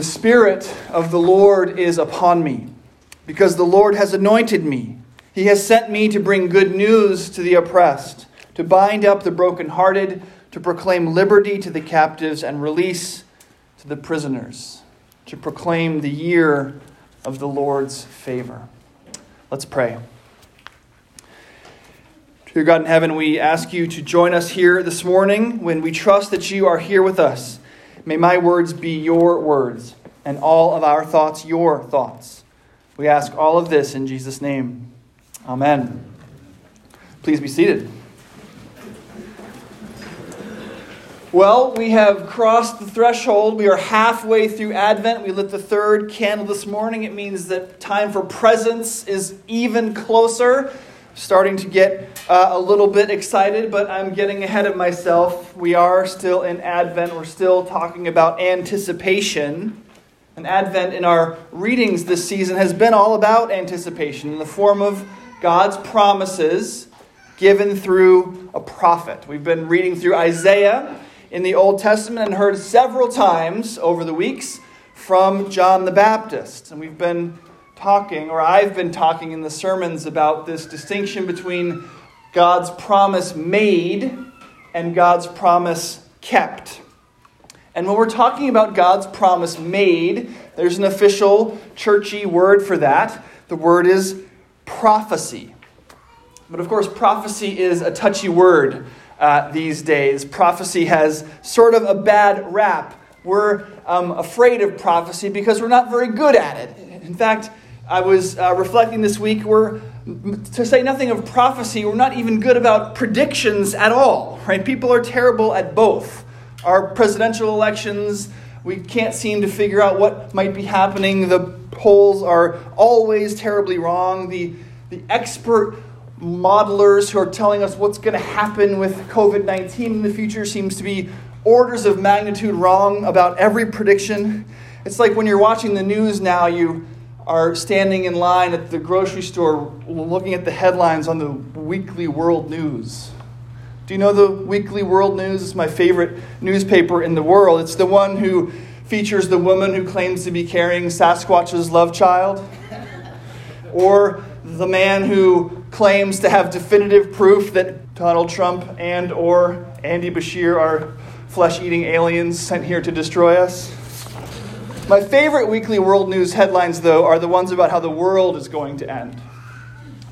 The Spirit of the Lord is upon me, because the Lord has anointed me. He has sent me to bring good news to the oppressed, to bind up the brokenhearted, to proclaim liberty to the captives and release to the prisoners, to proclaim the year of the Lord's favor. Let's pray. Dear God in heaven, we ask you to join us here this morning when we trust that you are here with us. May my words be your words, and all of our thoughts your thoughts. We ask all of this in Jesus' name. Amen. Please be seated. Well, we have crossed the threshold. We are halfway through Advent. We lit the third candle this morning. It means that time for presents is even closer starting to get uh, a little bit excited, but I'm getting ahead of myself. We are still in Advent. We're still talking about anticipation. And Advent in our readings this season has been all about anticipation in the form of God's promises given through a prophet. We've been reading through Isaiah in the Old Testament and heard several times over the weeks from John the Baptist. And we've been talking, or I've been talking in the sermons about this distinction between God's promise made and God's promise kept. And when we're talking about God's promise made, there's an official churchy word for that. The word is prophecy. But of course, prophecy is a touchy word uh, these days. Prophecy has sort of a bad rap. We're um, afraid of prophecy because we're not very good at it. In fact, I was uh, reflecting this week, we're, to say nothing of prophecy, we're not even good about predictions at all, right? People are terrible at both. Our presidential elections, we can't seem to figure out what might be happening. The polls are always terribly wrong. The, the expert modelers who are telling us what's going to happen with COVID 19 in the future seems to be orders of magnitude wrong about every prediction. It's like when you're watching the news now, you are standing in line at the grocery store looking at the headlines on the weekly world news. Do you know the weekly world news? It's my favorite newspaper in the world. It's the one who features the woman who claims to be carrying Sasquatch's love child, or the man who claims to have definitive proof that Donald Trump and or Andy Beshear are flesh-eating aliens sent here to destroy us. My favorite weekly world news headlines, though, are the ones about how the world is going to end. Do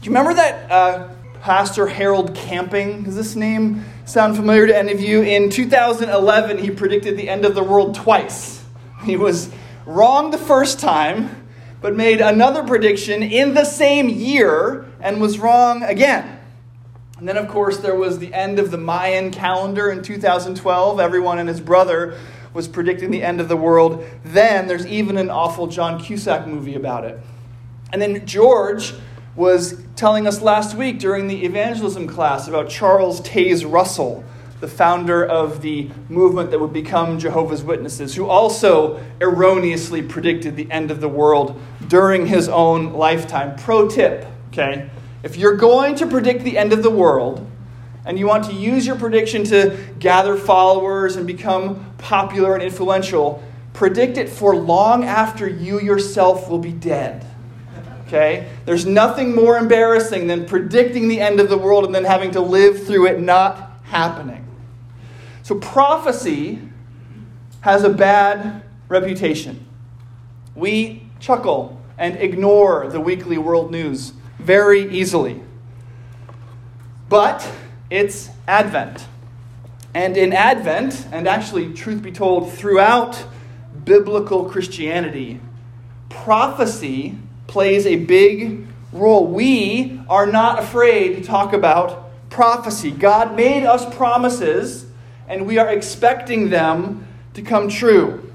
you remember that uh, Pastor Harold Camping? Does this name sound familiar to any of you? In 2011, he predicted the end of the world twice. He was wrong the first time, but made another prediction in the same year and was wrong again. And then, of course, there was the end of the Mayan calendar in 2012. Everyone and his brother was predicting the end of the world. Then there's even an awful John Cusack movie about it. And then George was telling us last week during the evangelism class about Charles Taze Russell, the founder of the movement that would become Jehovah's Witnesses, who also erroneously predicted the end of the world during his own lifetime. Pro tip, okay? If you're going to predict the end of the world, and you want to use your prediction to gather followers and become popular and influential, predict it for long after you yourself will be dead. Okay? There's nothing more embarrassing than predicting the end of the world and then having to live through it not happening. So, prophecy has a bad reputation. We chuckle and ignore the weekly world news very easily. But it's Advent. And in Advent, and actually, truth be told, throughout biblical Christianity, prophecy plays a big role. We are not afraid to talk about prophecy. God made us promises, and we are expecting them to come true.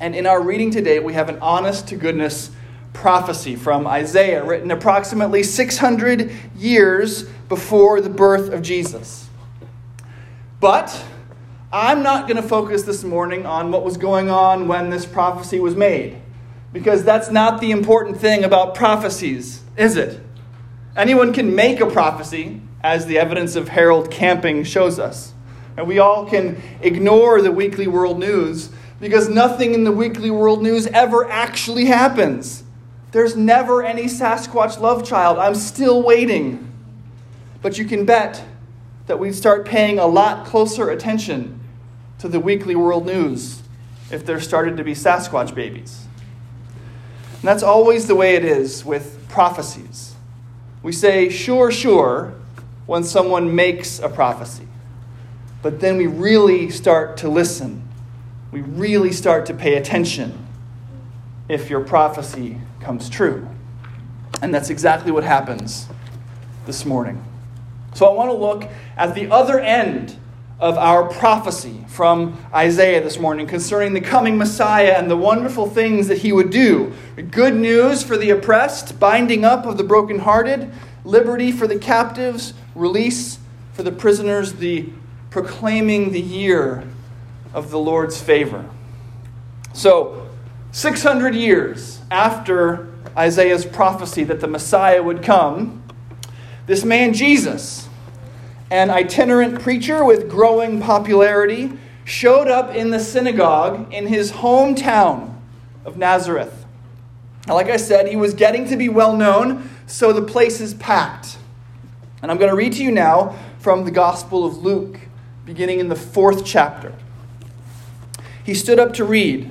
And in our reading today, we have an honest to goodness prophecy from Isaiah, written approximately 600 years before the birth of Jesus. But I'm not going to focus this morning on what was going on when this prophecy was made, because that's not the important thing about prophecies, is it? Anyone can make a prophecy, as the evidence of Harold Camping shows us. And we all can ignore the weekly world news, because nothing in the weekly world news ever actually happens. There's never any Sasquatch love child. I'm still waiting. But you can bet that we'd start paying a lot closer attention to the weekly world news if there started to be Sasquatch babies. And that's always the way it is with prophecies. We say, sure, sure, when someone makes a prophecy. But then we really start to listen. We really start to pay attention if your prophecy comes true. And that's exactly what happens this morning. So I want to look at the other end of our prophecy from Isaiah this morning concerning the coming Messiah and the wonderful things that he would do. Good news for the oppressed, binding up of the brokenhearted, liberty for the captives, release for the prisoners, the proclaiming the year of the Lord's favor. So, 600 years after Isaiah's prophecy that the Messiah would come, this man Jesus, an itinerant preacher with growing popularity, showed up in the synagogue in his hometown of Nazareth. Now, like I said, he was getting to be well known, so the place is packed. And I'm going to read to you now from the Gospel of Luke, beginning in the fourth chapter. He stood up to read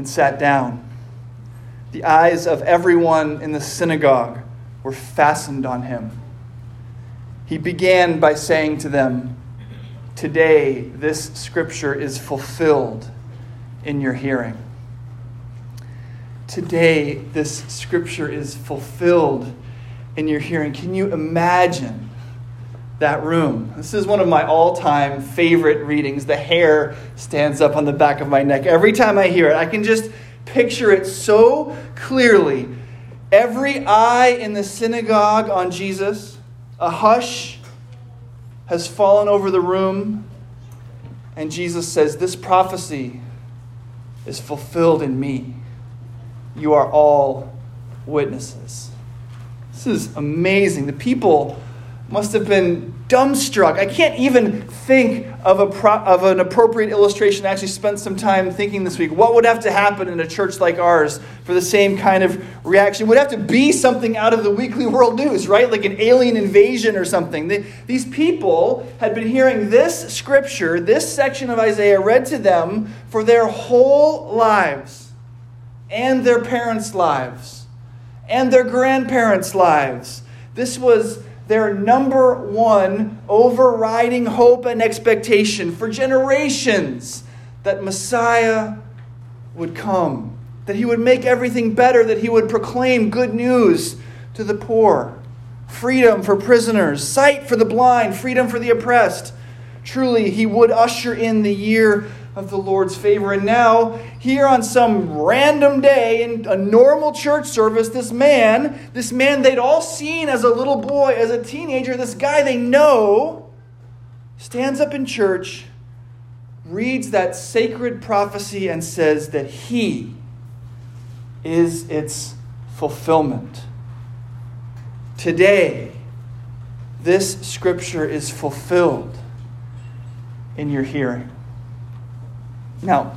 and sat down. The eyes of everyone in the synagogue were fastened on him. He began by saying to them, Today this scripture is fulfilled in your hearing. Today this scripture is fulfilled in your hearing. Can you imagine that room. This is one of my all time favorite readings. The hair stands up on the back of my neck. Every time I hear it, I can just picture it so clearly. Every eye in the synagogue on Jesus, a hush has fallen over the room, and Jesus says, This prophecy is fulfilled in me. You are all witnesses. This is amazing. The people must have been dumbstruck. I can't even think of, a pro- of an appropriate illustration. I actually spent some time thinking this week. What would have to happen in a church like ours for the same kind of reaction? It would have to be something out of the weekly world news, right? Like an alien invasion or something. They, these people had been hearing this scripture, this section of Isaiah read to them for their whole lives and their parents' lives and their grandparents' lives. This was their number one overriding hope and expectation for generations that Messiah would come, that he would make everything better, that he would proclaim good news to the poor, freedom for prisoners, sight for the blind, freedom for the oppressed. Truly, he would usher in the year of the Lord's favor. And now, here on some random day in a normal church service, this man, this man they'd all seen as a little boy, as a teenager, this guy they know, stands up in church, reads that sacred prophecy, and says that he is its fulfillment. Today, this scripture is fulfilled in your hearing. Now,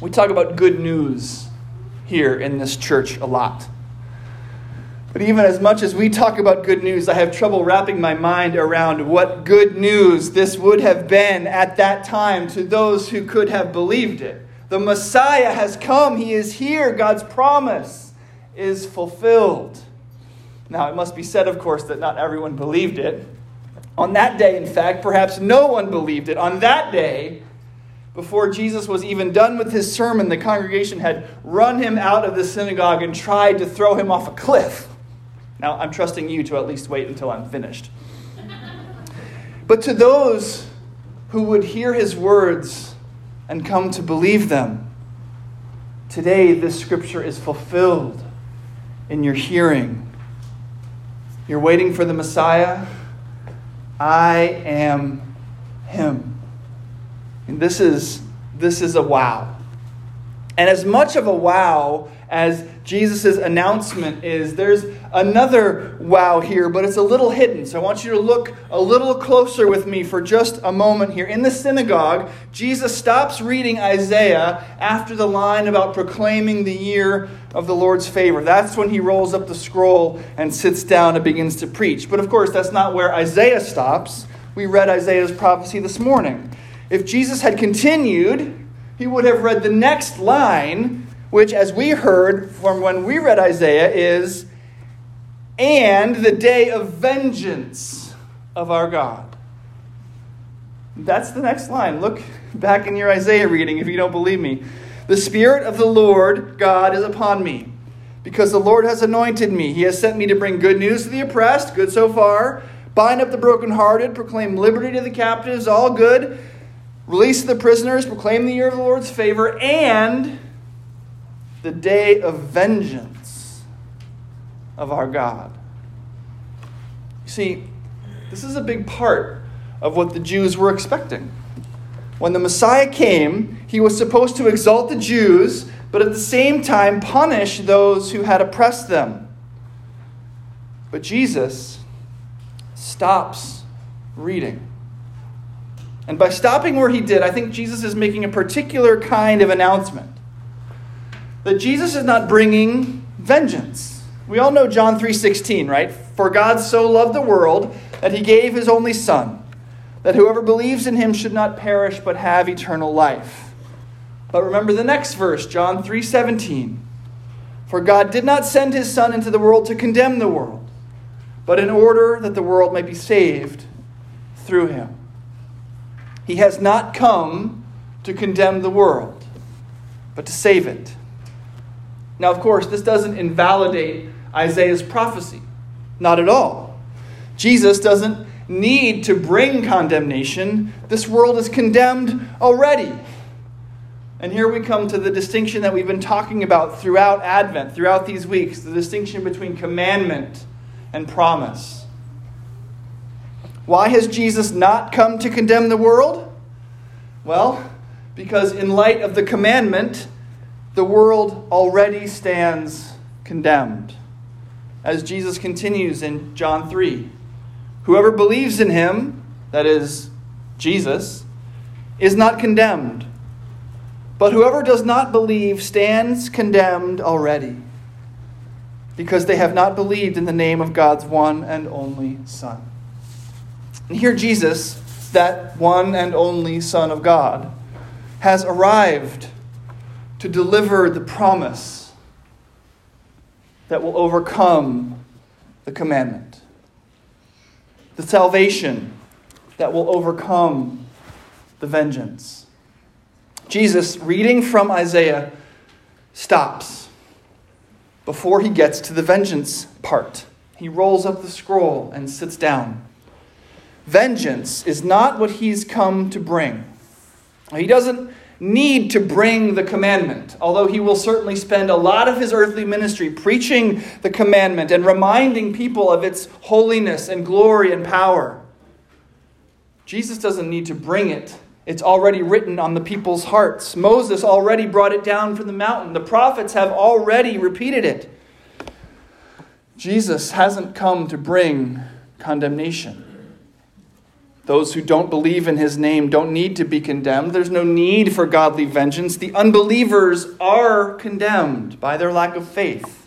we talk about good news here in this church a lot. But even as much as we talk about good news, I have trouble wrapping my mind around what good news this would have been at that time to those who could have believed it. The Messiah has come, He is here, God's promise is fulfilled. Now, it must be said, of course, that not everyone believed it. On that day, in fact, perhaps no one believed it. On that day, before Jesus was even done with his sermon, the congregation had run him out of the synagogue and tried to throw him off a cliff. Now, I'm trusting you to at least wait until I'm finished. But to those who would hear his words and come to believe them. Today, this scripture is fulfilled in your hearing. You're waiting for the Messiah. I am him. And this is, this is a wow. And as much of a wow as Jesus' announcement is, there's another wow here, but it's a little hidden. So I want you to look a little closer with me for just a moment here. In the synagogue, Jesus stops reading Isaiah after the line about proclaiming the year of the Lord's favor. That's when he rolls up the scroll and sits down and begins to preach. But of course, that's not where Isaiah stops. We read Isaiah's prophecy this morning. If Jesus had continued, he would have read the next line which, as we heard from when we read Isaiah, is, and the day of vengeance of our God. That's the next line. Look back in your Isaiah reading if you don't believe me. The Spirit of the Lord God is upon me, because the Lord has anointed me. He has sent me to bring good news to the oppressed, good so far, bind up the brokenhearted, proclaim liberty to the captives, all good, release the prisoners, proclaim the year of the Lord's favor, and the day of vengeance of our God. You see, this is a big part of what the Jews were expecting. When the Messiah came, he was supposed to exalt the Jews, but at the same time punish those who had oppressed them. But Jesus stops reading. And by stopping where he did, I think Jesus is making a particular kind of announcement that Jesus is not bringing vengeance. We all know John 3:16, right? For God so loved the world that he gave his only son, that whoever believes in him should not perish but have eternal life. But remember the next verse, John 3:17. For God did not send his son into the world to condemn the world, but in order that the world may be saved through him. He has not come to condemn the world, but to save it. Now, of course, this doesn't invalidate Isaiah's prophecy. Not at all. Jesus doesn't need to bring condemnation. This world is condemned already. And here we come to the distinction that we've been talking about throughout Advent, throughout these weeks the distinction between commandment and promise. Why has Jesus not come to condemn the world? Well, because in light of the commandment, the world already stands condemned. As Jesus continues in John 3 Whoever believes in him, that is, Jesus, is not condemned. But whoever does not believe stands condemned already, because they have not believed in the name of God's one and only Son. And here, Jesus, that one and only Son of God, has arrived to deliver the promise that will overcome the commandment, the salvation that will overcome the vengeance. Jesus, reading from Isaiah, stops before he gets to the vengeance part. He rolls up the scroll and sits down. Vengeance is not what he's come to bring. He doesn't need to bring the commandment, although he will certainly spend a lot of his earthly ministry preaching the commandment and reminding people of its holiness and glory and power. Jesus doesn't need to bring it. It's already written on the people's hearts. Moses already brought it down from the mountain. The prophets have already repeated it. Jesus hasn't come to bring condemnation. Those who don't believe in his name don't need to be condemned. There's no need for godly vengeance. The unbelievers are condemned by their lack of faith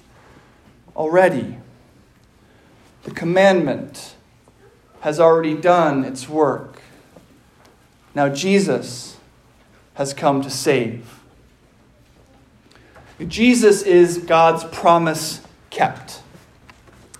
already. The commandment has already done its work. Now, Jesus has come to save. Jesus is God's promise kept,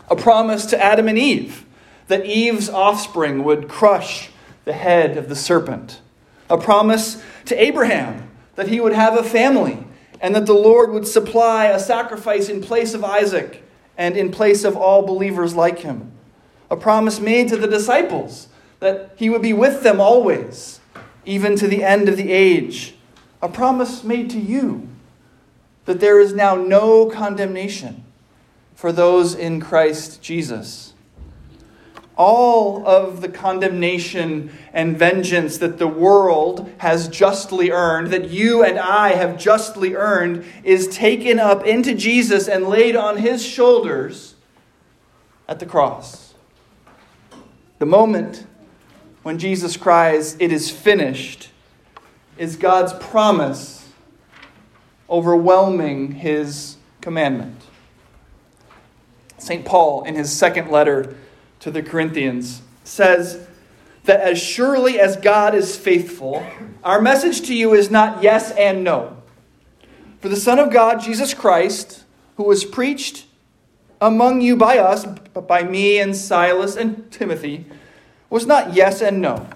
a promise to Adam and Eve that Eve's offspring would crush the head of the serpent. A promise to Abraham that he would have a family and that the Lord would supply a sacrifice in place of Isaac and in place of all believers like him. A promise made to the disciples that he would be with them always, even to the end of the age, a promise made to you that there is now no condemnation for those in Christ Jesus. All of the condemnation and vengeance that the world has justly earned, that you and I have justly earned, is taken up into Jesus and laid on his shoulders at the cross. The moment when Jesus cries, It is finished, is God's promise overwhelming his commandment. St. Paul, in his second letter to the Corinthians, says that as surely as God is faithful, our message to you is not yes and no. For the Son of God, Jesus Christ, who was preached among you by us, by me and Silas and Timothy, was not yes and no.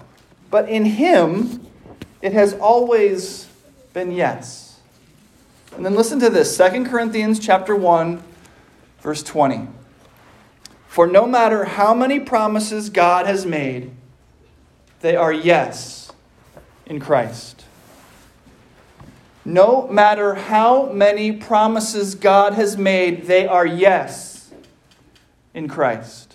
But in him, it has always been yes. And then listen to this 2 Corinthians chapter 1, verse 20. For no matter how many promises God has made, they are yes in Christ. No matter how many promises God has made, they are yes in Christ.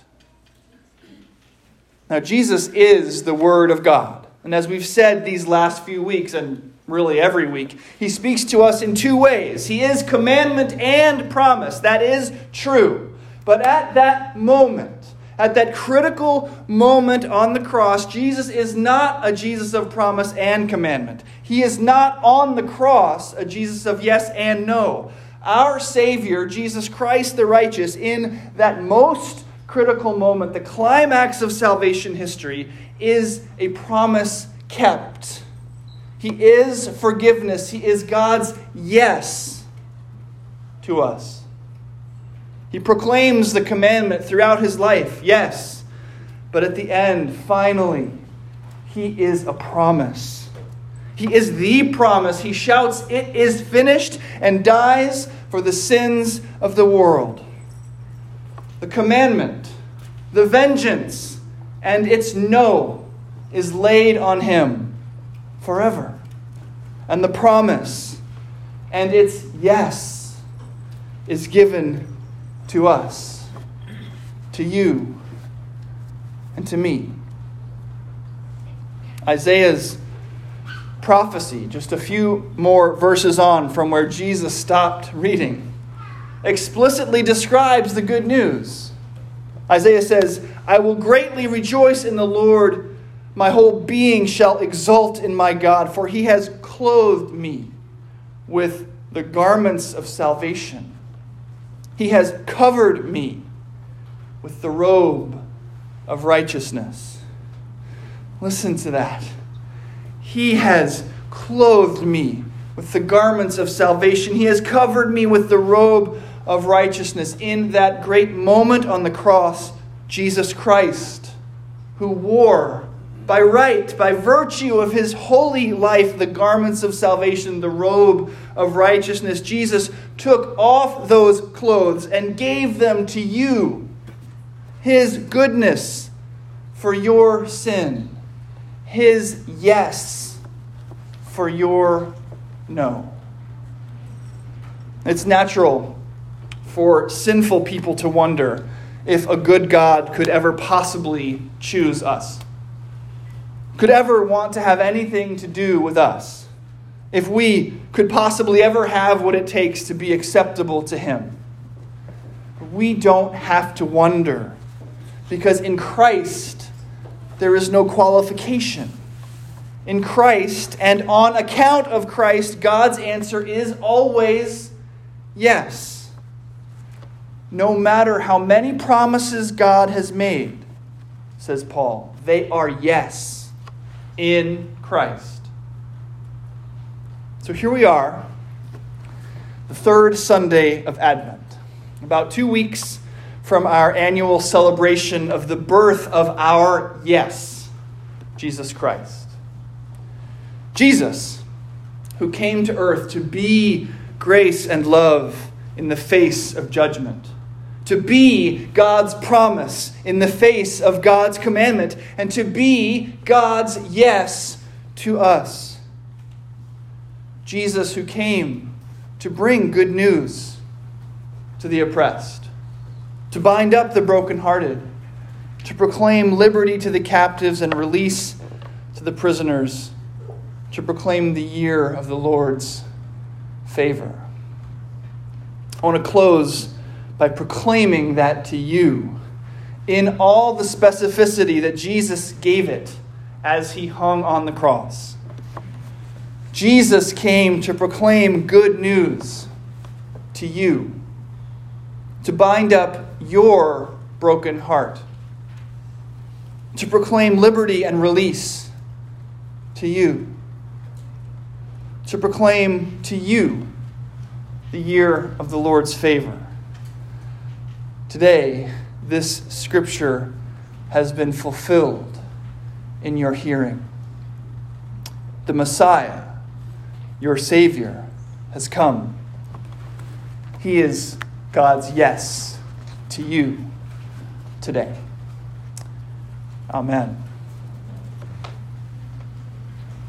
Now, Jesus is the Word of God. And as we've said these last few weeks, and really every week, He speaks to us in two ways. He is commandment and promise. That is true. But at that moment, at that critical moment on the cross, Jesus is not a Jesus of promise and commandment. He is not on the cross a Jesus of yes and no. Our Savior, Jesus Christ the righteous, in that most critical moment, the climax of salvation history, is a promise kept. He is forgiveness. He is God's yes to us. He proclaims the commandment throughout his life, yes. But at the end, finally, he is a promise. He is the promise. He shouts, It is finished, and dies for the sins of the world. The commandment, the vengeance, and its no is laid on him forever. And the promise and its yes is given to us, to you, and to me. Isaiah's prophecy, just a few more verses on from where Jesus stopped reading, explicitly describes the good news. Isaiah says, I will greatly rejoice in the Lord. My whole being shall exult in my God, for he has clothed me with the garments of salvation. He has covered me with the robe of righteousness. Listen to that. He has clothed me with the garments of salvation. He has covered me with the robe of righteousness. In that great moment on the cross, Jesus Christ, who wore by right, by virtue of his holy life, the garments of salvation, the robe of righteousness. Jesus took off those clothes and gave them to you. His goodness for your sin, his yes for your no. It's natural for sinful people to wonder if a good God could ever possibly choose us could ever want to have anything to do with us, if we could possibly ever have what it takes to be acceptable to Him. We don't have to wonder, because in Christ there is no qualification. In Christ and on account of Christ, God's answer is always yes. No matter how many promises God has made, says Paul, they are yes in Christ. So here we are, the third Sunday of Advent, about two weeks from our annual celebration of the birth of our yes, Jesus Christ. Jesus, who came to earth to be grace and love in the face of judgment to be God's promise in the face of God's commandment, and to be God's yes to us. Jesus who came to bring good news to the oppressed, to bind up the brokenhearted, to proclaim liberty to the captives and release to the prisoners, to proclaim the year of the Lord's favor. I want to close by proclaiming that to you in all the specificity that Jesus gave it as he hung on the cross. Jesus came to proclaim good news to you, to bind up your broken heart, to proclaim liberty and release to you, to proclaim to you the year of the Lord's favor. Today, this scripture has been fulfilled in your hearing. The Messiah, your Savior, has come. He is God's yes to you today. Amen.